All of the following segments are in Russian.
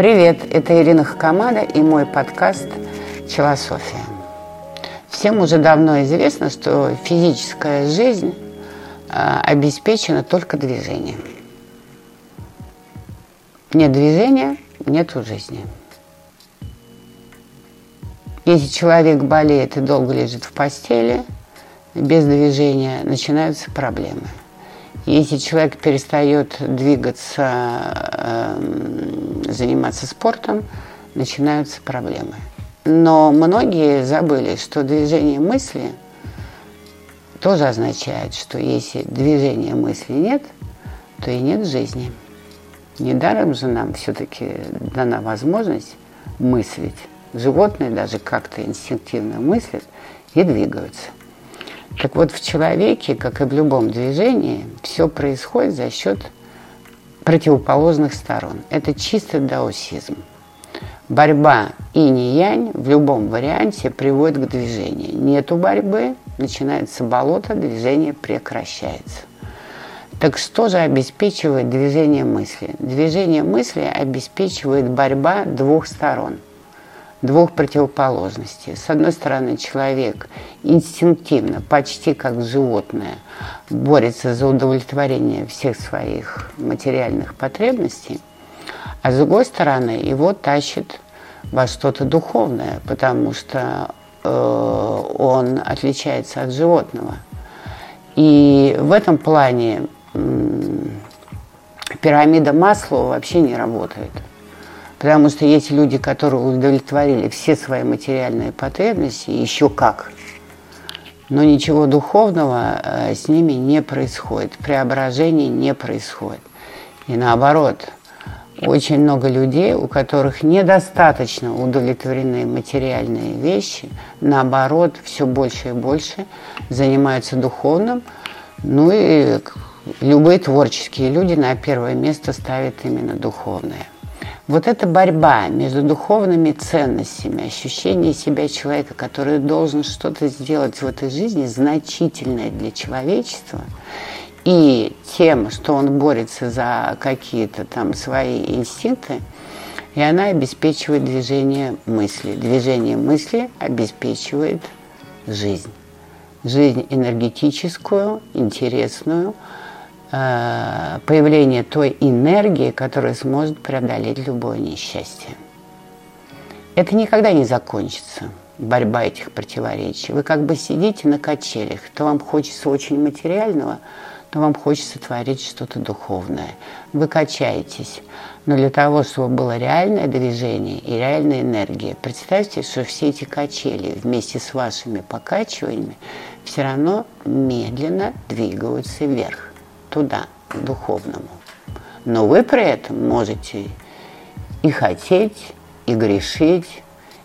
Привет, это Ирина Хакамада и мой подкаст «Челософия». Всем уже давно известно, что физическая жизнь а, обеспечена только движением. Нет движения – нет жизни. Если человек болеет и долго лежит в постели, без движения начинаются проблемы. Если человек перестает двигаться, эм, заниматься спортом, начинаются проблемы. Но многие забыли, что движение мысли тоже означает, что если движения мысли нет, то и нет жизни. Недаром же нам все-таки дана возможность мыслить. Животные даже как-то инстинктивно мыслят и двигаются. Так вот, в человеке, как и в любом движении, все происходит за счет противоположных сторон. Это чисто даосизм. Борьба инь-янь в любом варианте приводит к движению. Нету борьбы, начинается болото, движение прекращается. Так что же обеспечивает движение мысли? Движение мысли обеспечивает борьба двух сторон, двух противоположностей. С одной стороны, человек инстинктивно, почти как животное, борется за удовлетворение всех своих материальных потребностей, а с другой стороны, его тащит во что-то духовное, потому что э, он отличается от животного. И в этом плане пирамида масла вообще не работает. Потому что есть люди, которые удовлетворили все свои материальные потребности, еще как, но ничего духовного э, с ними не происходит, преображений не происходит. И наоборот, очень много людей, у которых недостаточно удовлетворены материальные вещи, наоборот, все больше и больше занимаются духовным, ну и любые творческие люди на первое место ставят именно духовное. Вот эта борьба между духовными ценностями, ощущение себя человека, который должен что-то сделать в этой жизни значительное для человечества, и тем, что он борется за какие-то там свои инстинкты, и она обеспечивает движение мысли. Движение мысли обеспечивает жизнь. Жизнь энергетическую, интересную, появление той энергии, которая сможет преодолеть любое несчастье. Это никогда не закончится, борьба этих противоречий. Вы как бы сидите на качелях, то вам хочется очень материального, то вам хочется творить что-то духовное. Вы качаетесь. Но для того, чтобы было реальное движение и реальная энергия, представьте, что все эти качели вместе с вашими покачиваниями все равно медленно двигаются вверх туда, духовному. Но вы при этом можете и хотеть, и грешить,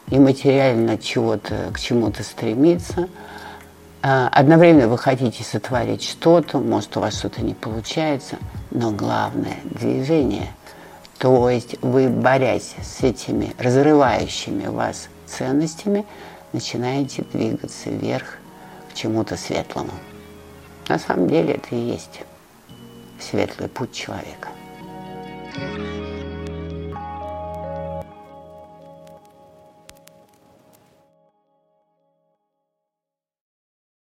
и материально чего-то, к чему-то стремиться. А, одновременно вы хотите сотворить что-то, может, у вас что-то не получается, но главное – движение. То есть вы, борясь с этими разрывающими вас ценностями, начинаете двигаться вверх к чему-то светлому. На самом деле это и есть светлый путь человека.